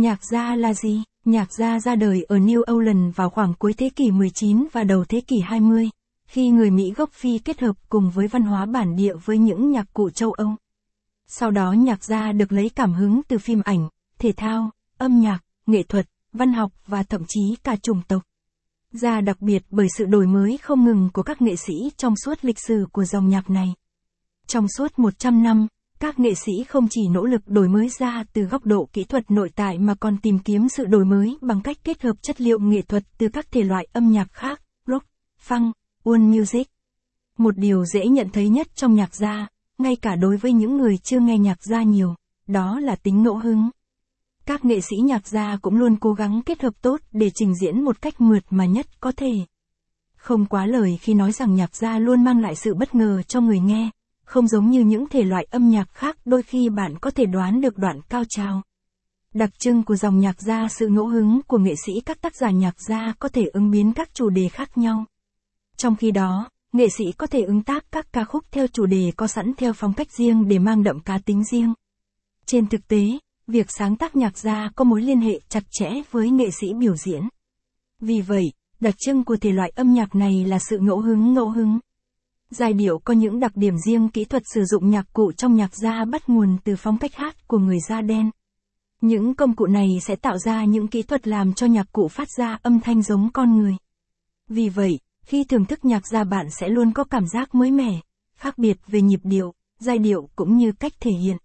Nhạc gia là gì? Nhạc gia ra đời ở New Orleans vào khoảng cuối thế kỷ 19 và đầu thế kỷ 20, khi người Mỹ gốc Phi kết hợp cùng với văn hóa bản địa với những nhạc cụ châu Âu. Sau đó nhạc gia được lấy cảm hứng từ phim ảnh, thể thao, âm nhạc, nghệ thuật, văn học và thậm chí cả chủng tộc. Gia đặc biệt bởi sự đổi mới không ngừng của các nghệ sĩ trong suốt lịch sử của dòng nhạc này. Trong suốt 100 năm, các nghệ sĩ không chỉ nỗ lực đổi mới ra từ góc độ kỹ thuật nội tại mà còn tìm kiếm sự đổi mới bằng cách kết hợp chất liệu nghệ thuật từ các thể loại âm nhạc khác, rock, funk, world music. Một điều dễ nhận thấy nhất trong nhạc gia, ngay cả đối với những người chưa nghe nhạc gia nhiều, đó là tính ngẫu hứng. Các nghệ sĩ nhạc gia cũng luôn cố gắng kết hợp tốt để trình diễn một cách mượt mà nhất có thể. Không quá lời khi nói rằng nhạc gia luôn mang lại sự bất ngờ cho người nghe, không giống như những thể loại âm nhạc khác đôi khi bạn có thể đoán được đoạn cao trào. Đặc trưng của dòng nhạc gia sự ngẫu hứng của nghệ sĩ các tác giả nhạc gia có thể ứng biến các chủ đề khác nhau. Trong khi đó, nghệ sĩ có thể ứng tác các ca khúc theo chủ đề có sẵn theo phong cách riêng để mang đậm cá tính riêng. Trên thực tế, việc sáng tác nhạc gia có mối liên hệ chặt chẽ với nghệ sĩ biểu diễn. Vì vậy, đặc trưng của thể loại âm nhạc này là sự ngẫu hứng ngẫu hứng. Giai điệu có những đặc điểm riêng kỹ thuật sử dụng nhạc cụ trong nhạc gia bắt nguồn từ phong cách hát của người da đen. Những công cụ này sẽ tạo ra những kỹ thuật làm cho nhạc cụ phát ra âm thanh giống con người. Vì vậy, khi thưởng thức nhạc gia bạn sẽ luôn có cảm giác mới mẻ, khác biệt về nhịp điệu, giai điệu cũng như cách thể hiện.